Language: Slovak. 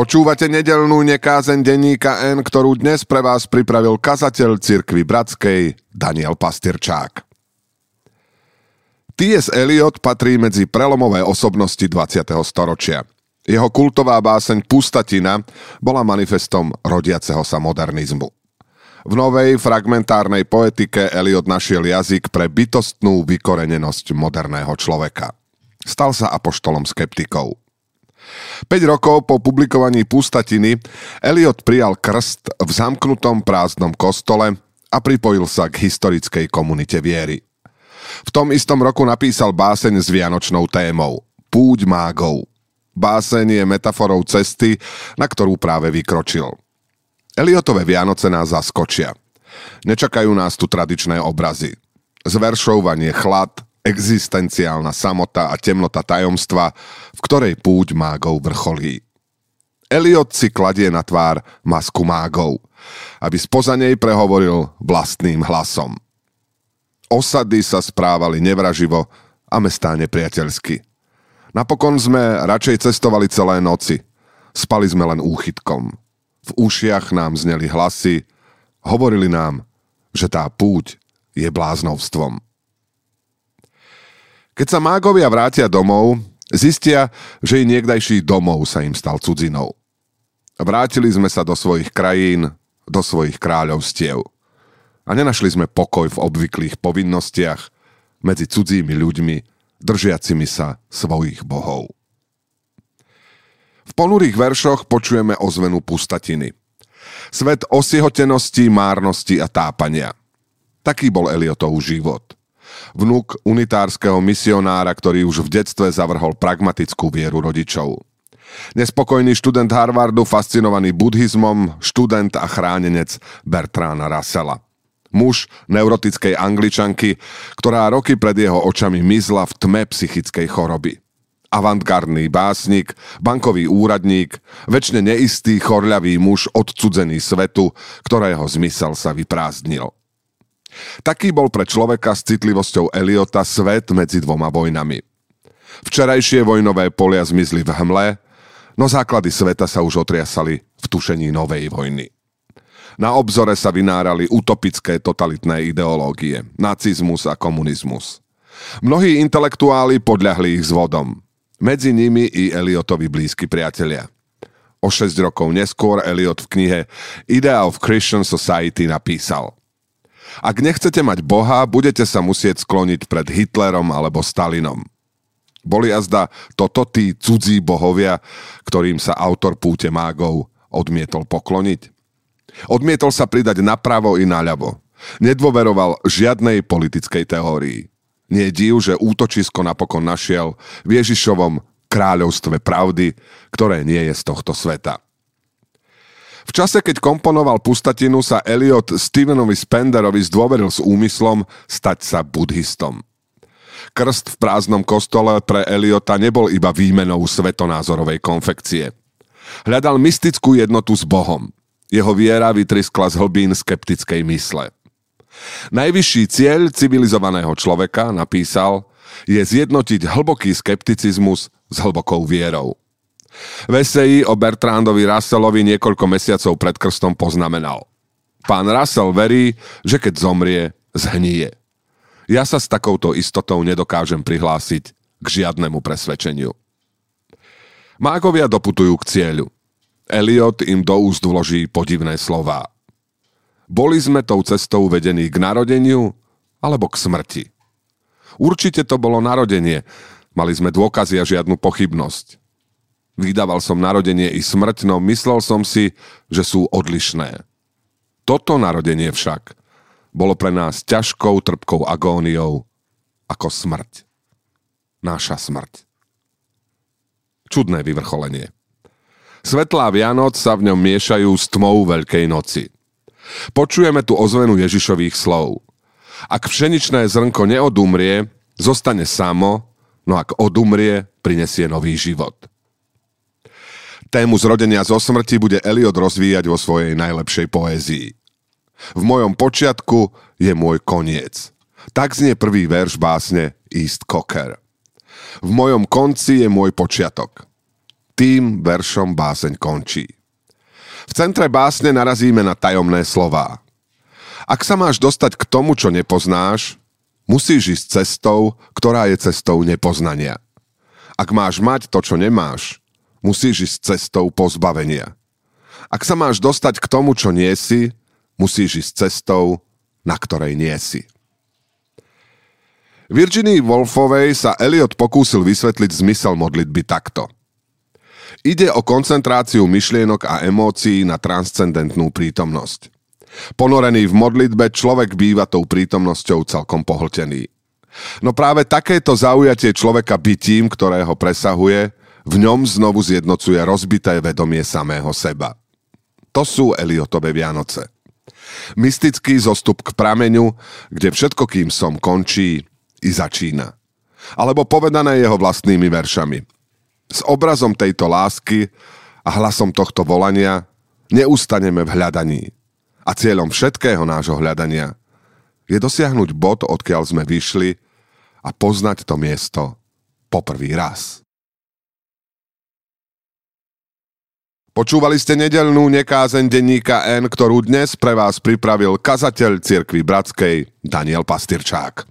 Počúvate nedelnú nekázeň denníka N, ktorú dnes pre vás pripravil kazateľ cirkvi Bratskej Daniel Pastierčák. T.S. Eliot patrí medzi prelomové osobnosti 20. storočia. Jeho kultová báseň Pustatina bola manifestom rodiaceho sa modernizmu. V novej fragmentárnej poetike Eliot našiel jazyk pre bytostnú vykorenenosť moderného človeka. Stal sa apoštolom skeptikov. 5 rokov po publikovaní Pustatiny Eliot prijal krst v zamknutom prázdnom kostole a pripojil sa k historickej komunite viery. V tom istom roku napísal báseň s vianočnou témou Púď mágov. Báseň je metaforou cesty, na ktorú práve vykročil. Eliotové Vianoce nás zaskočia. Nečakajú nás tu tradičné obrazy. Zveršovanie chlad, existenciálna samota a temnota tajomstva, v ktorej púť mágov vrcholí. Eliot si kladie na tvár masku mágov, aby spoza nej prehovoril vlastným hlasom – Osady sa správali nevraživo a mestá nepriateľsky. Napokon sme radšej cestovali celé noci. Spali sme len úchytkom. V ušiach nám zneli hlasy, hovorili nám, že tá púť je bláznovstvom. Keď sa mágovia vrátia domov, zistia, že i niekdajší domov sa im stal cudzinou. Vrátili sme sa do svojich krajín, do svojich kráľovstiev a nenašli sme pokoj v obvyklých povinnostiach medzi cudzími ľuďmi, držiacimi sa svojich bohov. V ponurých veršoch počujeme ozvenu pustatiny. Svet osiehotenosti, márnosti a tápania. Taký bol Eliotov život. Vnúk unitárskeho misionára, ktorý už v detstve zavrhol pragmatickú vieru rodičov. Nespokojný študent Harvardu, fascinovaný buddhizmom, študent a chránenec Bertrána Russella – Muž neurotickej angličanky, ktorá roky pred jeho očami mizla v tme psychickej choroby. Avantgardný básnik, bankový úradník, väčšine neistý, chorľavý muž odcudzený svetu, ktorého zmysel sa vyprázdnil. Taký bol pre človeka s citlivosťou Eliota svet medzi dvoma vojnami. Včerajšie vojnové polia zmizli v hmle, no základy sveta sa už otriasali v tušení novej vojny. Na obzore sa vynárali utopické totalitné ideológie, nacizmus a komunizmus. Mnohí intelektuáli podľahli ich zvodom. Medzi nimi i Eliotovi blízki priatelia. O 6 rokov neskôr Eliot v knihe Idea of Christian Society napísal Ak nechcete mať Boha, budete sa musieť skloniť pred Hitlerom alebo Stalinom. Boli azda toto tí cudzí bohovia, ktorým sa autor púte mágov odmietol pokloniť? Odmietol sa pridať napravo i naľavo. Nedôveroval žiadnej politickej teórii. Nie je div, že útočisko napokon našiel v Ježišovom kráľovstve pravdy, ktoré nie je z tohto sveta. V čase, keď komponoval Pustatinu, sa Eliot Stevenovi Spenderovi zdôveril s úmyslom stať sa buddhistom. Krst v prázdnom kostole pre Eliota nebol iba výmenou svetonázorovej konfekcie. Hľadal mystickú jednotu s Bohom. Jeho viera vytriskla z hlbín skeptickej mysle. Najvyšší cieľ civilizovaného človeka, napísal, je zjednotiť hlboký skepticizmus s hlbokou vierou. V eseji o Bertrandovi Russellovi niekoľko mesiacov pred krstom poznamenal. Pán Russell verí, že keď zomrie, zhnie. Ja sa s takouto istotou nedokážem prihlásiť k žiadnemu presvedčeniu. Mágovia doputujú k cieľu – Eliot im do úst vloží podivné slová. Boli sme tou cestou vedení k narodeniu alebo k smrti. Určite to bolo narodenie. Mali sme dôkazy a žiadnu pochybnosť. Vydával som narodenie i smrť, no myslel som si, že sú odlišné. Toto narodenie však bolo pre nás ťažkou, trpkou agóniou ako smrť. Náša smrť. Čudné vyvrcholenie. Svetlá Vianoc sa v ňom miešajú s tmou Veľkej noci. Počujeme tu ozvenu Ježišových slov. Ak pšeničné zrnko neodumrie, zostane samo, no ak odumrie, prinesie nový život. Tému zrodenia zo smrti bude Eliot rozvíjať vo svojej najlepšej poézii. V mojom počiatku je môj koniec. Tak znie prvý verš básne East Cocker. V mojom konci je môj počiatok. tým veršom báseň končí. V centre básne narazíme na tajomné slová. Ak sa máš dostať k tomu, čo nepoznáš, musíš ísť cestou, ktorá je cestou nepoznania. Ak máš mať to, čo nemáš, musíš ísť cestou pozbavenia. Ak sa máš dostať k tomu, čo nie si, musíš ísť cestou, na ktorej nie si. Virginii Wolfovej sa Eliot pokúsil vysvetliť zmysel modlitby takto. Ide o koncentráciu myšlienok a emócií na transcendentnú prítomnosť. Ponorený v modlitbe človek býva tou prítomnosťou celkom pohltený. No práve takéto zaujatie človeka bytím, ktorého presahuje, v ňom znovu zjednocuje rozbité vedomie samého seba. To sú Eliotové Vianoce. Mystický zostup k prameňu, kde všetko, kým som končí, i začína. Alebo povedané jeho vlastnými veršami. S obrazom tejto lásky a hlasom tohto volania neustaneme v hľadaní. A cieľom všetkého nášho hľadania je dosiahnuť bod, odkiaľ sme vyšli a poznať to miesto poprvý raz. Počúvali ste nedelnú nekázeň denníka N, ktorú dnes pre vás pripravil kazateľ cirkvi Bratskej Daniel Pastyrčák.